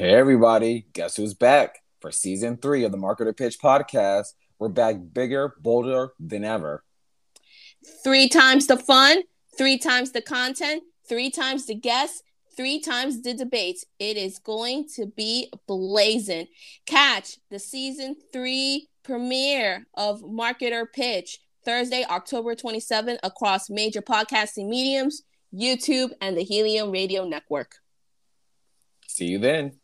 Hey, everybody. Guess who's back for season three of the Market or Pitch podcast? We're back bigger, bolder than ever. Three times the fun, three times the content, three times the guests, three times the debates. It is going to be blazing. Catch the season three premiere of Market or Pitch Thursday, October 27th across major podcasting mediums, YouTube, and the Helium Radio Network. See you then.